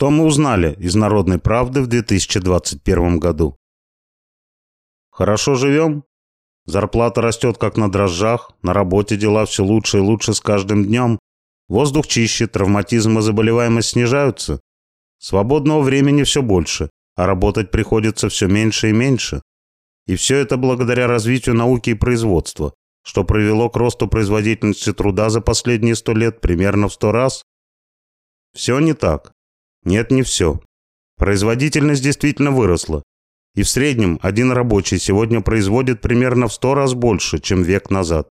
Что мы узнали из «Народной правды» в 2021 году? Хорошо живем? Зарплата растет как на дрожжах, на работе дела все лучше и лучше с каждым днем, воздух чище, травматизм и заболеваемость снижаются. Свободного времени все больше, а работать приходится все меньше и меньше. И все это благодаря развитию науки и производства, что привело к росту производительности труда за последние сто лет примерно в сто раз. Все не так. Нет, не все. Производительность действительно выросла. И в среднем один рабочий сегодня производит примерно в сто раз больше, чем век назад.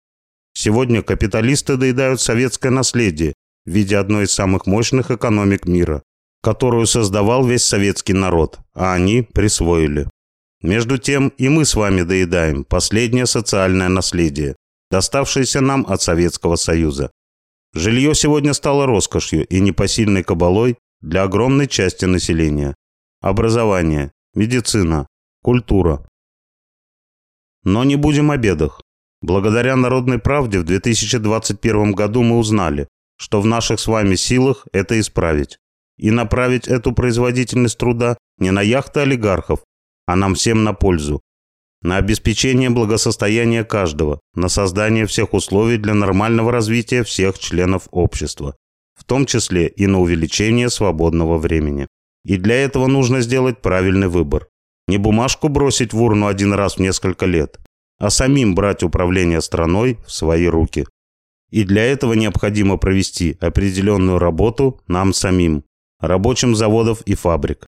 Сегодня капиталисты доедают советское наследие в виде одной из самых мощных экономик мира, которую создавал весь советский народ, а они присвоили. Между тем и мы с вами доедаем последнее социальное наследие, доставшееся нам от Советского Союза. Жилье сегодня стало роскошью и непосильной кабалой для огромной части населения. Образование, медицина, культура. Но не будем о бедах. Благодаря народной правде в 2021 году мы узнали, что в наших с вами силах это исправить. И направить эту производительность труда не на яхты олигархов, а нам всем на пользу. На обеспечение благосостояния каждого, на создание всех условий для нормального развития всех членов общества в том числе и на увеличение свободного времени. И для этого нужно сделать правильный выбор. Не бумажку бросить в урну один раз в несколько лет, а самим брать управление страной в свои руки. И для этого необходимо провести определенную работу нам самим, рабочим заводов и фабрик.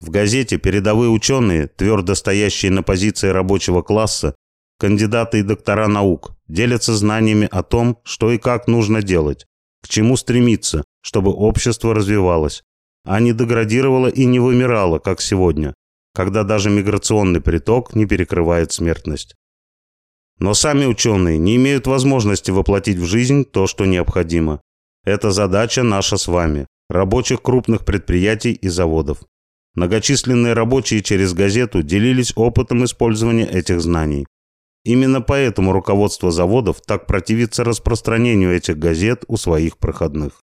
В газете передовые ученые, твердо стоящие на позиции рабочего класса, кандидаты и доктора наук, делятся знаниями о том, что и как нужно делать, к чему стремиться, чтобы общество развивалось, а не деградировало и не вымирало, как сегодня, когда даже миграционный приток не перекрывает смертность. Но сами ученые не имеют возможности воплотить в жизнь то, что необходимо. Это задача наша с вами, рабочих крупных предприятий и заводов. Многочисленные рабочие через газету делились опытом использования этих знаний. Именно поэтому руководство заводов так противится распространению этих газет у своих проходных.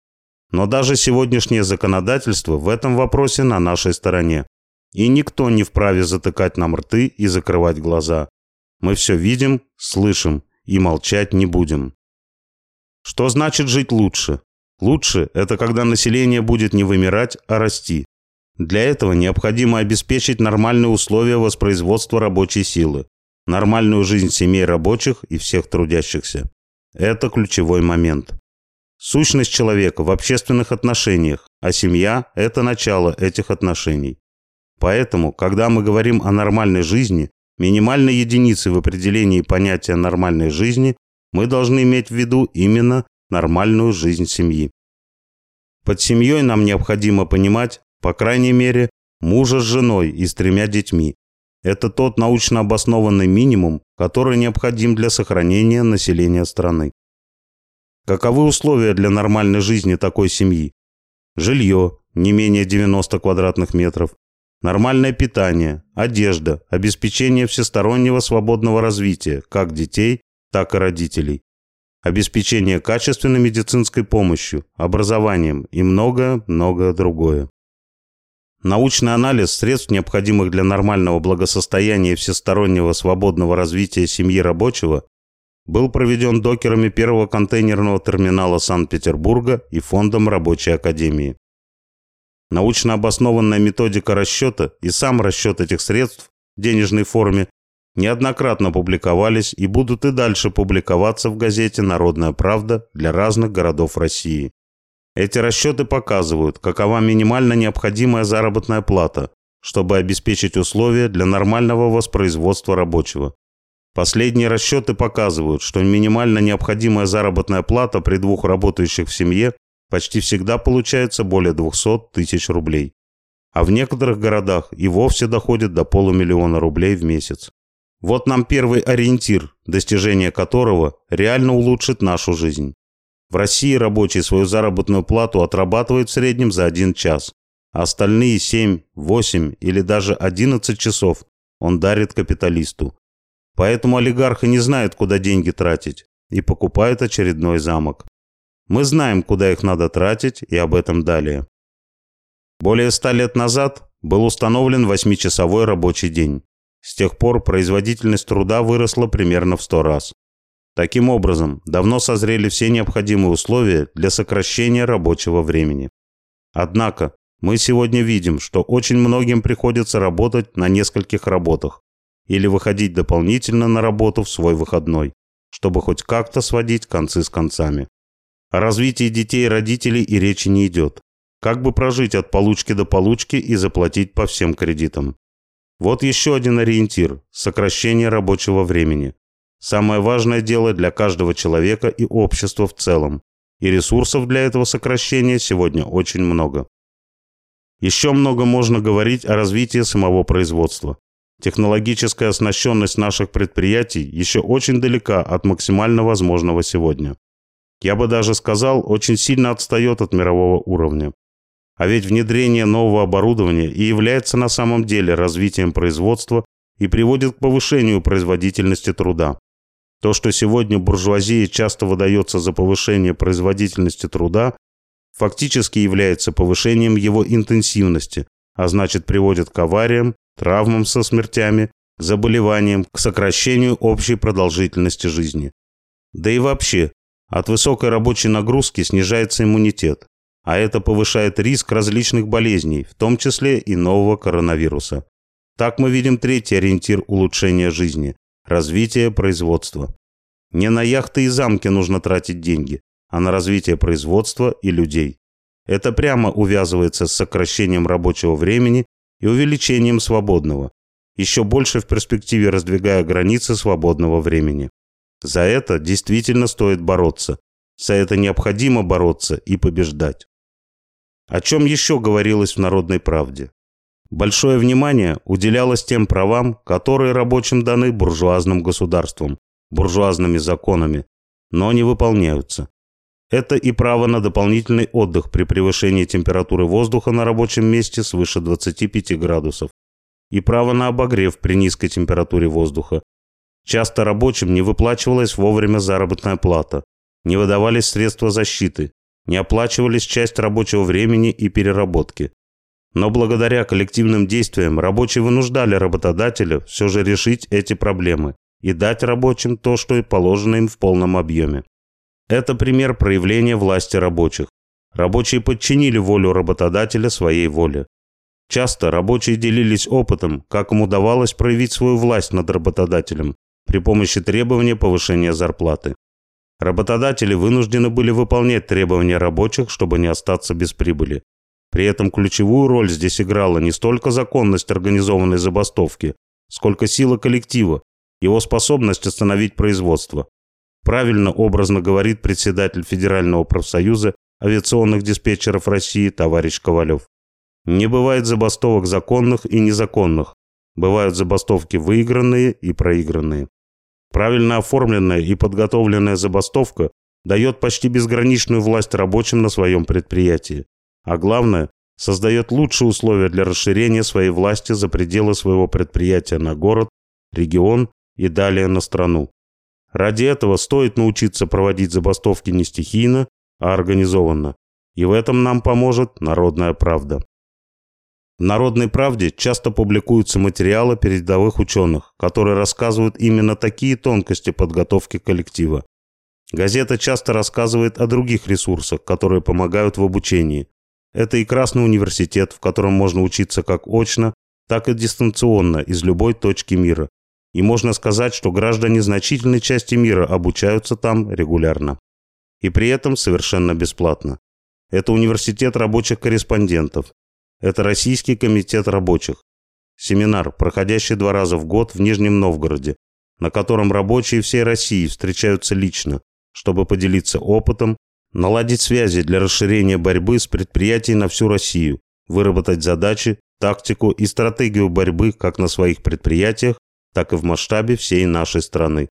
Но даже сегодняшнее законодательство в этом вопросе на нашей стороне. И никто не вправе затыкать нам рты и закрывать глаза. Мы все видим, слышим и молчать не будем. Что значит жить лучше? Лучше – это когда население будет не вымирать, а расти. Для этого необходимо обеспечить нормальные условия воспроизводства рабочей силы нормальную жизнь семей рабочих и всех трудящихся. Это ключевой момент. Сущность человека в общественных отношениях, а семья – это начало этих отношений. Поэтому, когда мы говорим о нормальной жизни, минимальной единицей в определении понятия нормальной жизни, мы должны иметь в виду именно нормальную жизнь семьи. Под семьей нам необходимо понимать, по крайней мере, мужа с женой и с тремя детьми, это тот научно обоснованный минимум, который необходим для сохранения населения страны. Каковы условия для нормальной жизни такой семьи? Жилье не менее 90 квадратных метров, нормальное питание, одежда, обеспечение всестороннего свободного развития как детей, так и родителей, обеспечение качественной медицинской помощью, образованием и многое-многое другое. Научный анализ средств, необходимых для нормального благосостояния и всестороннего свободного развития семьи рабочего, был проведен докерами первого контейнерного терминала Санкт-Петербурга и Фондом Рабочей Академии. Научно обоснованная методика расчета и сам расчет этих средств в денежной форме неоднократно публиковались и будут и дальше публиковаться в газете «Народная правда» для разных городов России. Эти расчеты показывают, какова минимально необходимая заработная плата, чтобы обеспечить условия для нормального воспроизводства рабочего. Последние расчеты показывают, что минимально необходимая заработная плата при двух работающих в семье почти всегда получается более 200 тысяч рублей. А в некоторых городах и вовсе доходит до полумиллиона рублей в месяц. Вот нам первый ориентир, достижение которого реально улучшит нашу жизнь. В России рабочий свою заработную плату отрабатывает в среднем за один час. А остальные 7, 8 или даже 11 часов он дарит капиталисту. Поэтому олигархи не знают, куда деньги тратить, и покупают очередной замок. Мы знаем, куда их надо тратить, и об этом далее. Более ста лет назад был установлен восьмичасовой рабочий день. С тех пор производительность труда выросла примерно в сто раз. Таким образом, давно созрели все необходимые условия для сокращения рабочего времени. Однако, мы сегодня видим, что очень многим приходится работать на нескольких работах или выходить дополнительно на работу в свой выходной, чтобы хоть как-то сводить концы с концами. О развитии детей и родителей и речи не идет. Как бы прожить от получки до получки и заплатить по всем кредитам. Вот еще один ориентир – сокращение рабочего времени. Самое важное дело для каждого человека и общества в целом. И ресурсов для этого сокращения сегодня очень много. Еще много можно говорить о развитии самого производства. Технологическая оснащенность наших предприятий еще очень далека от максимально возможного сегодня. Я бы даже сказал, очень сильно отстает от мирового уровня. А ведь внедрение нового оборудования и является на самом деле развитием производства и приводит к повышению производительности труда. То, что сегодня буржуазии часто выдается за повышение производительности труда, фактически является повышением его интенсивности, а значит приводит к авариям, травмам со смертями, заболеваниям, к сокращению общей продолжительности жизни. Да и вообще, от высокой рабочей нагрузки снижается иммунитет, а это повышает риск различных болезней, в том числе и нового коронавируса. Так мы видим третий ориентир улучшения жизни – развитие производства. Не на яхты и замки нужно тратить деньги, а на развитие производства и людей. Это прямо увязывается с сокращением рабочего времени и увеличением свободного, еще больше в перспективе раздвигая границы свободного времени. За это действительно стоит бороться. За это необходимо бороться и побеждать. О чем еще говорилось в «Народной правде»? Большое внимание уделялось тем правам, которые рабочим даны буржуазным государством, буржуазными законами, но не выполняются. Это и право на дополнительный отдых при превышении температуры воздуха на рабочем месте свыше 25 градусов, и право на обогрев при низкой температуре воздуха, Часто рабочим не выплачивалась вовремя заработная плата, не выдавались средства защиты, не оплачивались часть рабочего времени и переработки. Но благодаря коллективным действиям рабочие вынуждали работодателя все же решить эти проблемы и дать рабочим то, что и положено им в полном объеме. Это пример проявления власти рабочих. Рабочие подчинили волю работодателя своей воле. Часто рабочие делились опытом, как им удавалось проявить свою власть над работодателем, при помощи требования повышения зарплаты. Работодатели вынуждены были выполнять требования рабочих, чтобы не остаться без прибыли. При этом ключевую роль здесь играла не столько законность организованной забастовки, сколько сила коллектива, его способность остановить производство. Правильно образно говорит председатель Федерального профсоюза авиационных диспетчеров России товарищ Ковалев. Не бывает забастовок законных и незаконных. Бывают забастовки выигранные и проигранные. Правильно оформленная и подготовленная забастовка дает почти безграничную власть рабочим на своем предприятии. А главное, создает лучшие условия для расширения своей власти за пределы своего предприятия на город, регион и далее на страну. Ради этого стоит научиться проводить забастовки не стихийно, а организованно. И в этом нам поможет народная правда. В «Народной правде» часто публикуются материалы передовых ученых, которые рассказывают именно такие тонкости подготовки коллектива. Газета часто рассказывает о других ресурсах, которые помогают в обучении. Это и Красный университет, в котором можно учиться как очно, так и дистанционно из любой точки мира. И можно сказать, что граждане значительной части мира обучаются там регулярно. И при этом совершенно бесплатно. Это университет рабочих корреспондентов, это Российский комитет рабочих. Семинар, проходящий два раза в год в Нижнем Новгороде, на котором рабочие всей России встречаются лично, чтобы поделиться опытом, наладить связи для расширения борьбы с предприятиями на всю Россию, выработать задачи, тактику и стратегию борьбы как на своих предприятиях, так и в масштабе всей нашей страны.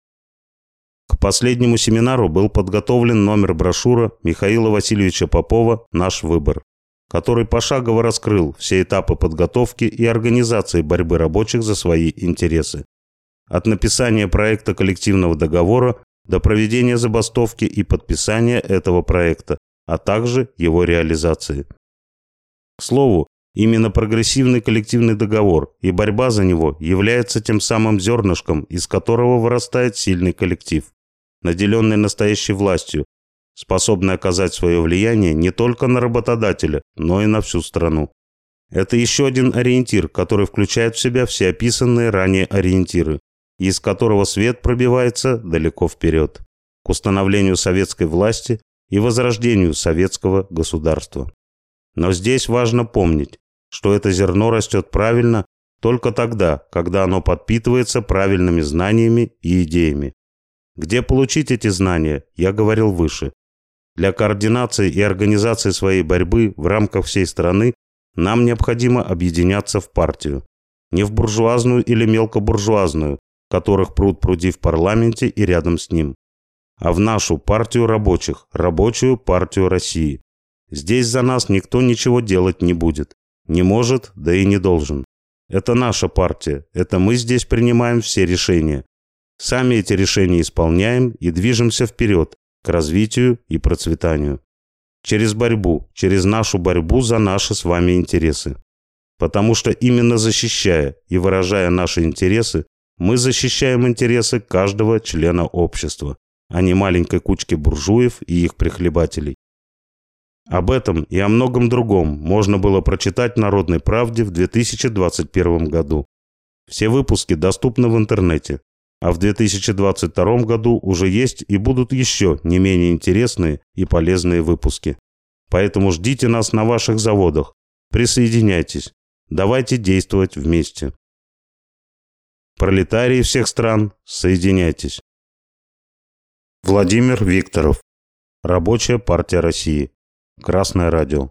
К последнему семинару был подготовлен номер брошюра Михаила Васильевича Попова «Наш выбор» который пошагово раскрыл все этапы подготовки и организации борьбы рабочих за свои интересы. От написания проекта коллективного договора до проведения забастовки и подписания этого проекта, а также его реализации. К слову, Именно прогрессивный коллективный договор и борьба за него является тем самым зернышком, из которого вырастает сильный коллектив, наделенный настоящей властью, способный оказать свое влияние не только на работодателя, но и на всю страну. Это еще один ориентир, который включает в себя все описанные ранее ориентиры, из которого свет пробивается далеко вперед, к установлению советской власти и возрождению советского государства. Но здесь важно помнить, что это зерно растет правильно только тогда, когда оно подпитывается правильными знаниями и идеями. Где получить эти знания, я говорил выше. Для координации и организации своей борьбы в рамках всей страны нам необходимо объединяться в партию. Не в буржуазную или мелкобуржуазную, которых пруд пруди в парламенте и рядом с ним, а в нашу партию рабочих, рабочую партию России. Здесь за нас никто ничего делать не будет. Не может, да и не должен. Это наша партия, это мы здесь принимаем все решения. Сами эти решения исполняем и движемся вперед, к развитию и процветанию. Через борьбу, через нашу борьбу за наши с вами интересы. Потому что именно защищая и выражая наши интересы, мы защищаем интересы каждого члена общества, а не маленькой кучки буржуев и их прихлебателей. Об этом и о многом другом можно было прочитать в «Народной правде» в 2021 году. Все выпуски доступны в интернете, а в 2022 году уже есть и будут еще не менее интересные и полезные выпуски. Поэтому ждите нас на ваших заводах, присоединяйтесь, давайте действовать вместе. Пролетарии всех стран, соединяйтесь. Владимир Викторов. Рабочая партия России. Красное радио.